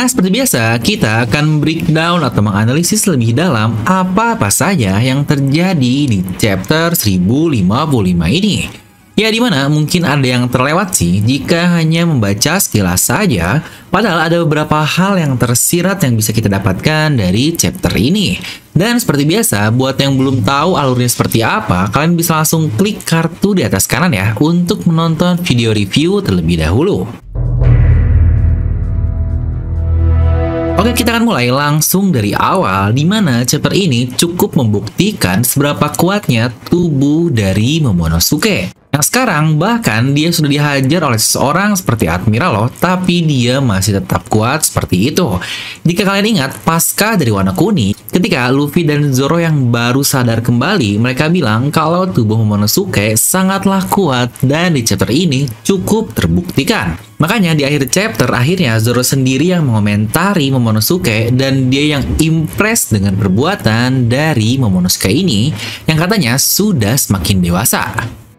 Nah, seperti biasa, kita akan breakdown atau menganalisis lebih dalam apa-apa saja yang terjadi di chapter 1055 ini. Ya, di mana mungkin ada yang terlewat sih jika hanya membaca sekilas saja, padahal ada beberapa hal yang tersirat yang bisa kita dapatkan dari chapter ini. Dan seperti biasa, buat yang belum tahu alurnya seperti apa, kalian bisa langsung klik kartu di atas kanan ya untuk menonton video review terlebih dahulu. Oke, kita akan mulai langsung dari awal, di mana chapter ini cukup membuktikan seberapa kuatnya tubuh dari Momonosuke. Yang sekarang bahkan dia sudah dihajar oleh seseorang seperti Admiral loh, tapi dia masih tetap kuat seperti itu. Jika kalian ingat, pasca dari Wano Kuni, ketika Luffy dan Zoro yang baru sadar kembali, mereka bilang kalau tubuh Momonosuke sangatlah kuat dan di chapter ini cukup terbuktikan. Makanya di akhir chapter akhirnya Zoro sendiri yang mengomentari Momonosuke dan dia yang impress dengan perbuatan dari Momonosuke ini yang katanya sudah semakin dewasa.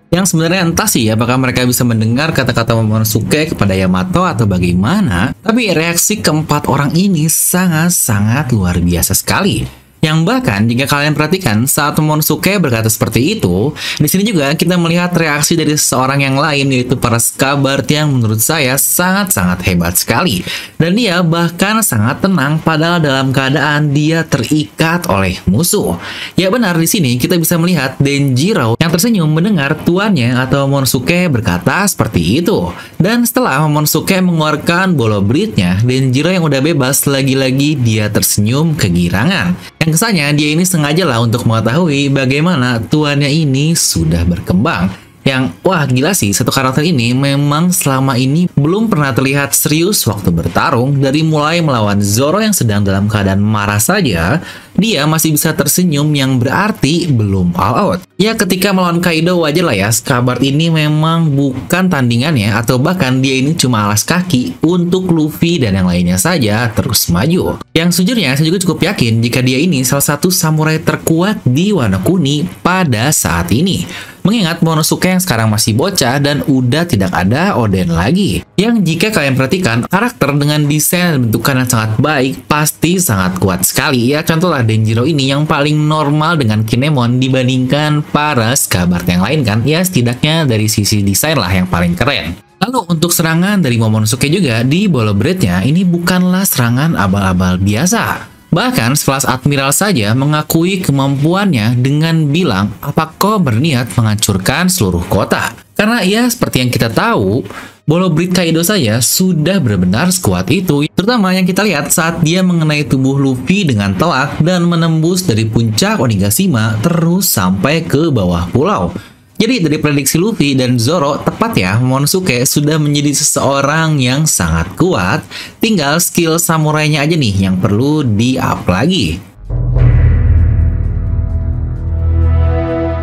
Yang sebenarnya entah sih apakah mereka bisa mendengar kata-kata Momonosuke kepada Yamato atau bagaimana, tapi reaksi keempat orang ini sangat-sangat luar biasa sekali. Yang bahkan jika kalian perhatikan saat Momonosuke berkata seperti itu, di sini juga kita melihat reaksi dari seseorang yang lain yaitu para Skabart yang menurut saya sangat-sangat hebat sekali. Dan dia bahkan sangat tenang padahal dalam keadaan dia terikat oleh musuh. Ya benar di sini kita bisa melihat Denjiro yang tersenyum mendengar tuannya atau Momonosuke berkata seperti itu. Dan setelah Momonosuke mengeluarkan bolo britnya, Denjiro yang udah bebas lagi-lagi dia tersenyum kegirangan. Yang kesannya dia ini sengaja lah untuk mengetahui bagaimana tuannya ini sudah berkembang. Yang wah gila sih satu karakter ini memang selama ini belum pernah terlihat serius waktu bertarung dari mulai melawan Zoro yang sedang dalam keadaan marah saja dia masih bisa tersenyum yang berarti belum all out. Ya ketika melawan Kaido wajar lah ya, Skabart ini memang bukan tandingannya atau bahkan dia ini cuma alas kaki untuk Luffy dan yang lainnya saja terus maju. Yang sejujurnya saya juga cukup yakin jika dia ini salah satu samurai terkuat di Wano Kuni pada saat ini. Mengingat Monosuke yang sekarang masih bocah dan udah tidak ada Oden lagi. Yang jika kalian perhatikan, karakter dengan desain dan bentukan yang sangat baik pasti sangat kuat sekali. Ya contohlah Denjiro ini yang paling normal dengan Kinemon dibandingkan para Skabart yang lain kan. Ya setidaknya dari sisi desain lah yang paling keren. Lalu untuk serangan dari Momonosuke juga di Bolo Bread-nya ini bukanlah serangan abal-abal biasa. Bahkan sekelas Admiral saja mengakui kemampuannya dengan bilang apa kau berniat menghancurkan seluruh kota. Karena ya seperti yang kita tahu, Bolo Brit Kaido saja sudah benar-benar sekuat itu. Terutama yang kita lihat saat dia mengenai tubuh Luffy dengan telak dan menembus dari puncak Onigashima terus sampai ke bawah pulau. Jadi dari prediksi Luffy dan Zoro, tepat ya, Momonosuke sudah menjadi seseorang yang sangat kuat. Tinggal skill samurainya aja nih yang perlu di-up lagi.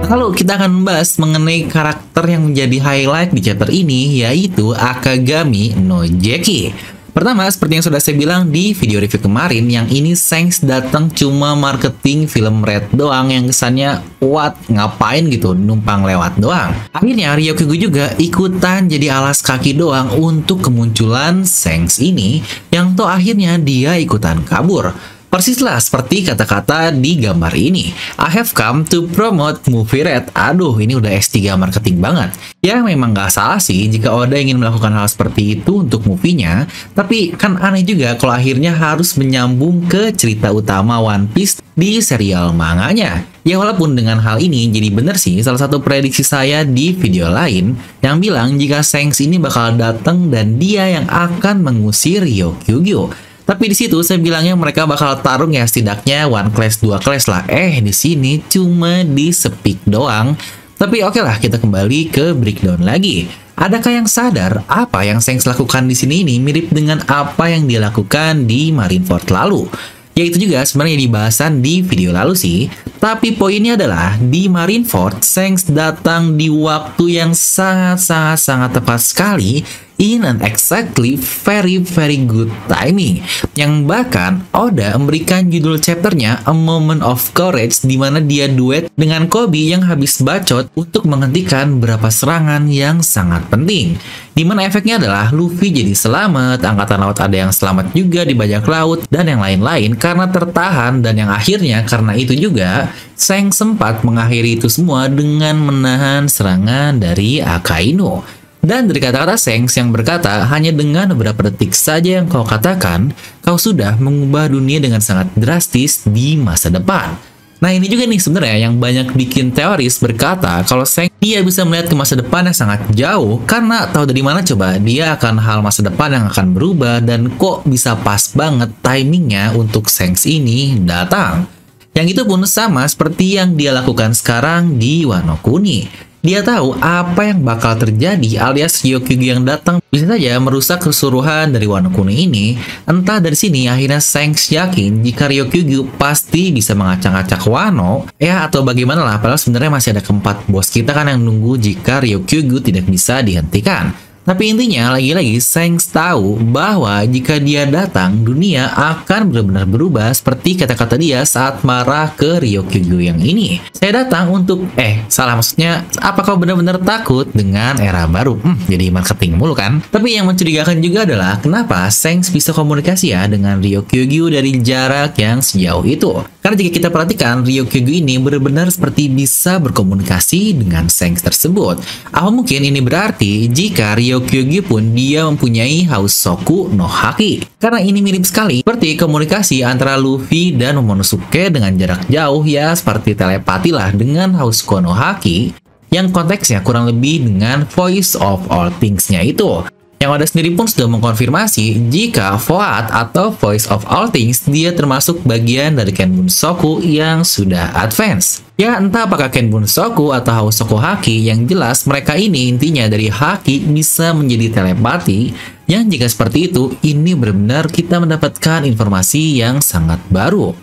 Lalu kita akan membahas mengenai karakter yang menjadi highlight di chapter ini, yaitu Akagami no Jeki. Pertama, seperti yang sudah saya bilang di video review kemarin, yang ini Sengs datang cuma marketing film Red doang yang kesannya what ngapain gitu numpang lewat doang. Akhirnya Ryokugu juga ikutan jadi alas kaki doang untuk kemunculan Sengs ini yang toh akhirnya dia ikutan kabur. Persislah seperti kata-kata di gambar ini. I have come to promote movie Red. Aduh, ini udah S3 marketing banget. Ya memang gak salah sih jika Oda ingin melakukan hal seperti itu untuk movie-nya, tapi kan aneh juga kalau akhirnya harus menyambung ke cerita utama One Piece di serial manganya. Ya walaupun dengan hal ini jadi bener sih salah satu prediksi saya di video lain yang bilang jika Shanks ini bakal datang dan dia yang akan mengusir Ryokugyo. Tapi di situ saya bilangnya mereka bakal tarung ya setidaknya one class dua class lah. Eh di sini cuma di speak doang. Tapi oke okay lah kita kembali ke breakdown lagi. Adakah yang sadar apa yang Shanks lakukan di sini ini mirip dengan apa yang dia lakukan di Marineford lalu? Ya itu juga sebenarnya dibahasan di video lalu sih. Tapi poinnya adalah di Marineford, Shanks datang di waktu yang sangat-sangat-sangat tepat sekali in an exactly very very good timing. Yang bahkan Oda memberikan judul chapternya A Moment of Courage di mana dia duet dengan Kobe yang habis bacot untuk menghentikan beberapa serangan yang sangat penting. Di mana efeknya adalah Luffy jadi selamat, angkatan laut ada yang selamat juga di bajak laut, dan yang lain-lain karena tertahan dan yang akhirnya karena itu juga Seng sempat mengakhiri itu semua dengan menahan serangan dari Akainu. Dan dari kata-kata Sengs yang berkata, hanya dengan beberapa detik saja yang kau katakan, kau sudah mengubah dunia dengan sangat drastis di masa depan. Nah ini juga nih sebenarnya yang banyak bikin teoris berkata kalau Seng dia bisa melihat ke masa depan yang sangat jauh karena tahu dari mana coba dia akan hal masa depan yang akan berubah dan kok bisa pas banget timingnya untuk Sengs ini datang. Yang itu pun sama seperti yang dia lakukan sekarang di Wano Kuni. Dia tahu apa yang bakal terjadi alias Ryokyugu yang datang bisa saja merusak keseluruhan dari Wano Kuni ini. Entah dari sini akhirnya Sengs yakin jika Ryokyugu pasti bisa mengacak-acak Wano ya atau bagaimana lah padahal sebenarnya masih ada keempat bos kita kan yang nunggu jika Ryokyugu tidak bisa dihentikan. Tapi intinya, lagi-lagi Sengs tahu bahwa jika dia datang, dunia akan benar-benar berubah seperti kata-kata dia saat marah ke Ryokugyu yang ini. Saya datang untuk, eh, salah maksudnya, apa kau benar-benar takut dengan era baru? Hmm, jadi marketing mulu kan? Tapi yang mencurigakan juga adalah, kenapa Sengs bisa komunikasi ya dengan Ryokugyu dari jarak yang sejauh itu? Karena jika kita perhatikan, Ryokugyu ini benar-benar seperti bisa berkomunikasi dengan Sengs tersebut. Apa mungkin ini berarti jika Ryokugyu Ryokugyu pun dia mempunyai Hausoku no Haki. Karena ini mirip sekali seperti komunikasi antara Luffy dan Momonosuke dengan jarak jauh ya seperti telepati lah dengan Hausoku no Haki yang konteksnya kurang lebih dengan Voice of All Things-nya itu. Yang ada sendiri pun sudah mengkonfirmasi jika Voat atau Voice of All Things dia termasuk bagian dari Kenbun Soku yang sudah advance. Ya entah apakah Kenbun Soku atau Hausoku Haki, yang jelas mereka ini intinya dari Haki bisa menjadi telepati, yang jika seperti itu, ini benar-benar kita mendapatkan informasi yang sangat baru.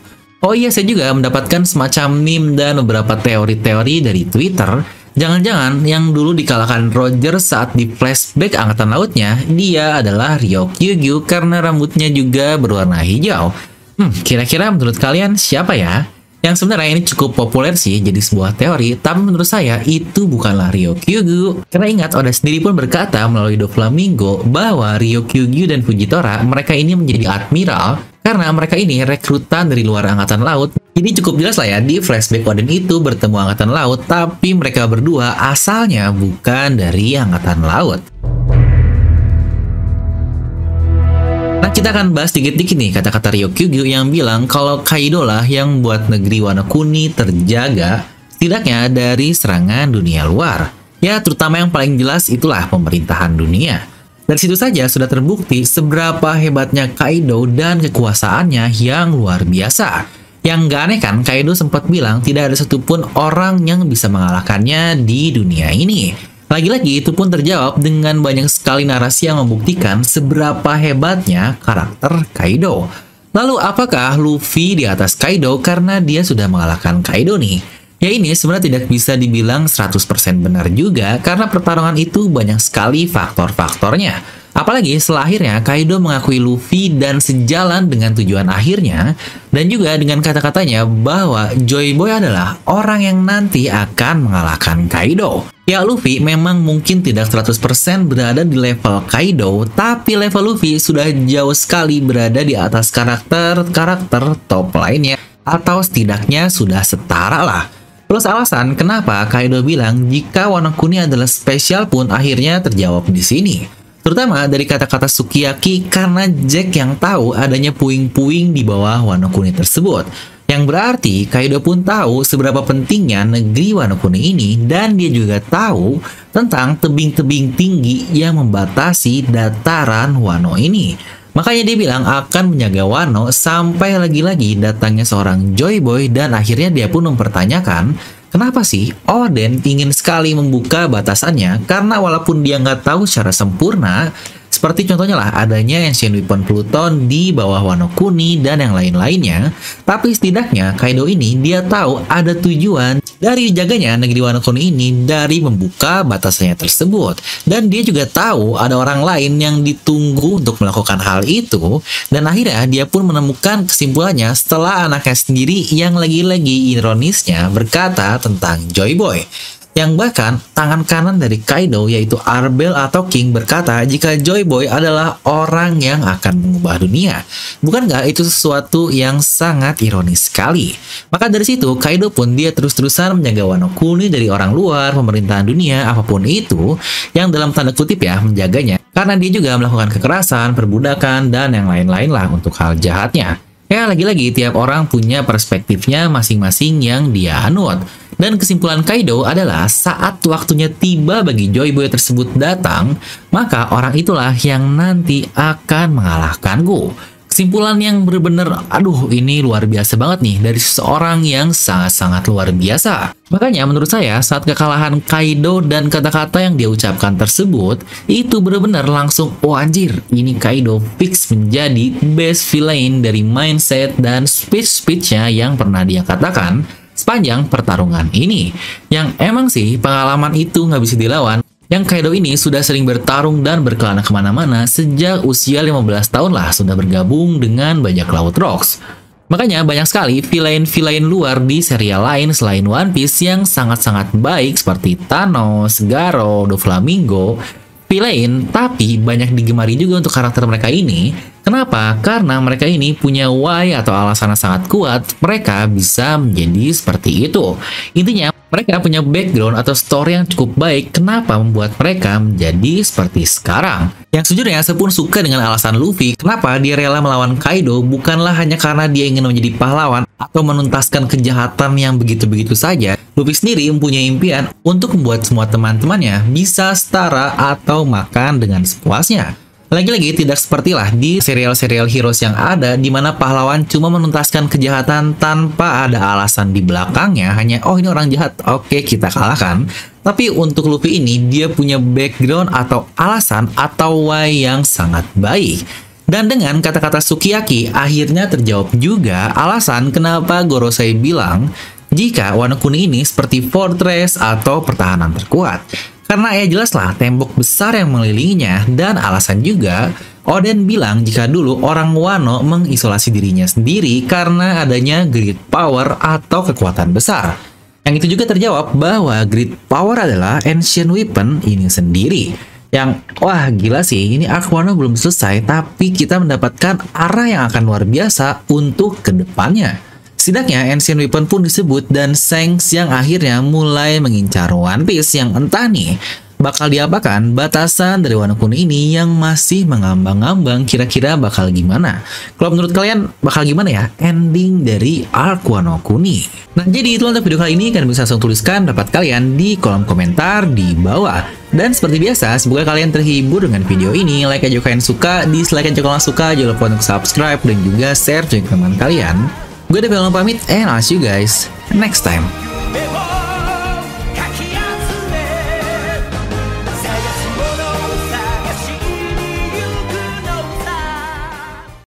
Oh iya, saya juga mendapatkan semacam meme dan beberapa teori-teori dari Twitter. Jangan-jangan yang dulu dikalahkan Roger saat di flashback angkatan lautnya, dia adalah Ryokugyu karena rambutnya juga berwarna hijau. Hmm, kira-kira menurut kalian siapa ya? Yang sebenarnya ini cukup populer sih jadi sebuah teori, tapi menurut saya itu bukanlah Ryokugyu. Karena ingat, Oda sendiri pun berkata melalui Doflamingo bahwa Ryokugyu dan Fujitora mereka ini menjadi admiral karena mereka ini rekrutan dari luar angkatan laut. Ini cukup jelas lah ya, di flashback Oden itu bertemu angkatan laut, tapi mereka berdua asalnya bukan dari angkatan laut. Kita akan bahas dikit-dikit nih kata-kata Ryokugyu yang bilang kalau Kaido lah yang buat negeri Wano Kuni terjaga setidaknya dari serangan dunia luar. Ya, terutama yang paling jelas itulah pemerintahan dunia. Dari situ saja sudah terbukti seberapa hebatnya Kaido dan kekuasaannya yang luar biasa. Yang gak aneh kan, Kaido sempat bilang tidak ada satupun orang yang bisa mengalahkannya di dunia ini. Lagi-lagi itu pun terjawab dengan banyak sekali narasi yang membuktikan seberapa hebatnya karakter Kaido. Lalu apakah Luffy di atas Kaido karena dia sudah mengalahkan Kaido nih? Ya ini sebenarnya tidak bisa dibilang 100% benar juga karena pertarungan itu banyak sekali faktor-faktornya. Apalagi setelah akhirnya Kaido mengakui Luffy dan sejalan dengan tujuan akhirnya dan juga dengan kata-katanya bahwa Joy Boy adalah orang yang nanti akan mengalahkan Kaido. Ya Luffy memang mungkin tidak 100% berada di level Kaido, tapi level Luffy sudah jauh sekali berada di atas karakter-karakter top lainnya atau setidaknya sudah setara lah. Plus alasan kenapa Kaido bilang jika Wano Kuni adalah spesial pun akhirnya terjawab di sini. Terutama dari kata-kata Sukiyaki karena Jack yang tahu adanya puing-puing di bawah Wano Kuni tersebut. Yang berarti Kaido pun tahu seberapa pentingnya negeri Wano Kuni ini dan dia juga tahu tentang tebing-tebing tinggi yang membatasi dataran Wano ini. Makanya dia bilang akan menjaga Wano sampai lagi-lagi datangnya seorang Joy Boy dan akhirnya dia pun mempertanyakan Kenapa sih Oden ingin sekali membuka batasannya? Karena walaupun dia nggak tahu secara sempurna, seperti contohnya lah adanya Ancient Weapon Pluton di bawah Wano Kuni dan yang lain-lainnya, tapi setidaknya Kaido ini dia tahu ada tujuan Dari jaganya negeri Wano Kuni ini dari membuka batasannya tersebut. Dan dia juga tahu ada orang lain yang ditunggu untuk melakukan hal itu. Dan akhirnya dia pun menemukan kesimpulannya setelah anaknya sendiri yang lagi-lagi ironisnya berkata tentang Joy Boy yang bahkan tangan kanan dari Kaido yaitu Arbel atau King berkata jika Joy Boy adalah orang yang akan mengubah dunia. Bukan nggak itu sesuatu yang sangat ironis sekali? Maka dari situ Kaido pun dia terus-terusan menjaga Wano Kuni dari orang luar, pemerintahan dunia, apa pun itu yang dalam tanda kutip ya menjaganya. Karena dia juga melakukan kekerasan, perbudakan, dan yang lain-lain lah untuk hal jahatnya. Ya, lagi-lagi tiap orang punya perspektifnya masing-masing yang dia anut. Dan kesimpulan Kaido adalah saat waktunya tiba bagi Joy Boy tersebut datang, maka orang itulah yang nanti akan mengalahkanku. Kesimpulan yang benar-benar, aduh ini luar biasa banget nih dari seseorang yang sangat-sangat luar biasa. Makanya menurut saya saat kekalahan Kaido dan kata-kata yang dia ucapkan tersebut, itu benar-benar langsung, oh anjir, ini Kaido fix menjadi best villain dari mindset dan speech-speechnya yang pernah dia katakan sepanjang pertarungan ini. Yang emang sih pengalaman itu nggak bisa dilawan. Yang Kaido ini sudah sering bertarung dan berkelana ke mana-mana sejak usia 15 tahun lah sudah bergabung dengan bajak laut Rocks. Makanya banyak sekali villain-villain luar di serial lain selain One Piece yang sangat-sangat baik seperti Thanos, Garo, Doflamingo, villain, tapi banyak digemari juga untuk karakter mereka ini Kenapa? Karena mereka ini punya why atau alasan yang sangat kuat, mereka bisa menjadi seperti itu. Intinya, mereka punya background atau story yang cukup baik kenapa membuat mereka menjadi seperti sekarang. Yang sejujurnya, saya pun suka dengan alasan Luffy kenapa dia rela melawan Kaido bukanlah hanya karena dia ingin menjadi pahlawan atau menuntaskan kejahatan yang begitu-begitu saja. Luffy sendiri mempunyai impian untuk membuat semua teman-temannya bisa setara atau makan dengan sepuasnya. Lagi-lagi tidak sepertilah di serial-serial heroes yang ada di mana pahlawan cuma menuntaskan kejahatan tanpa ada alasan di belakangnya hanya oh ini orang jahat. Oke kita kalahkan. Tapi untuk Luffy ini dia punya background atau alasan atau why yang sangat baik. Dan dengan kata-kata Sukiyaki akhirnya terjawab juga alasan kenapa Gorosei bilang jika Wano Kuni ini seperti fortress atau pertahanan terkuat karena ya jelaslah tembok besar yang mengelilinginya dan alasan juga Oden bilang jika dulu orang Wano mengisolasi dirinya sendiri karena adanya great power atau kekuatan besar. Yang itu juga terjawab bahwa great power adalah ancient weapon ini sendiri. Yang wah gila sih ini arc Wano belum selesai tapi kita mendapatkan arah yang akan luar biasa untuk ke depannya. Setidaknya Ancient Weapon pun disebut dan Shanks yang akhirnya mulai mengincar One Piece yang entah nih bakal diapakan batasan dari Wano Kuni ini yang masih mengambang-ambang kira-kira bakal gimana. Kalau menurut kalian bakal gimana ya ending dari arc Wano Kuni? Nah jadi itu untuk video kali ini kalian bisa langsung tuliskan dapat kalian di kolom komentar di bawah. Dan seperti biasa, semoga kalian terhibur dengan video ini. Like aja kalian suka, dislike aja kalau suka, jangan lupa untuk subscribe dan juga share ke teman kalian. Gue Devil pamit and I'll see you guys next time.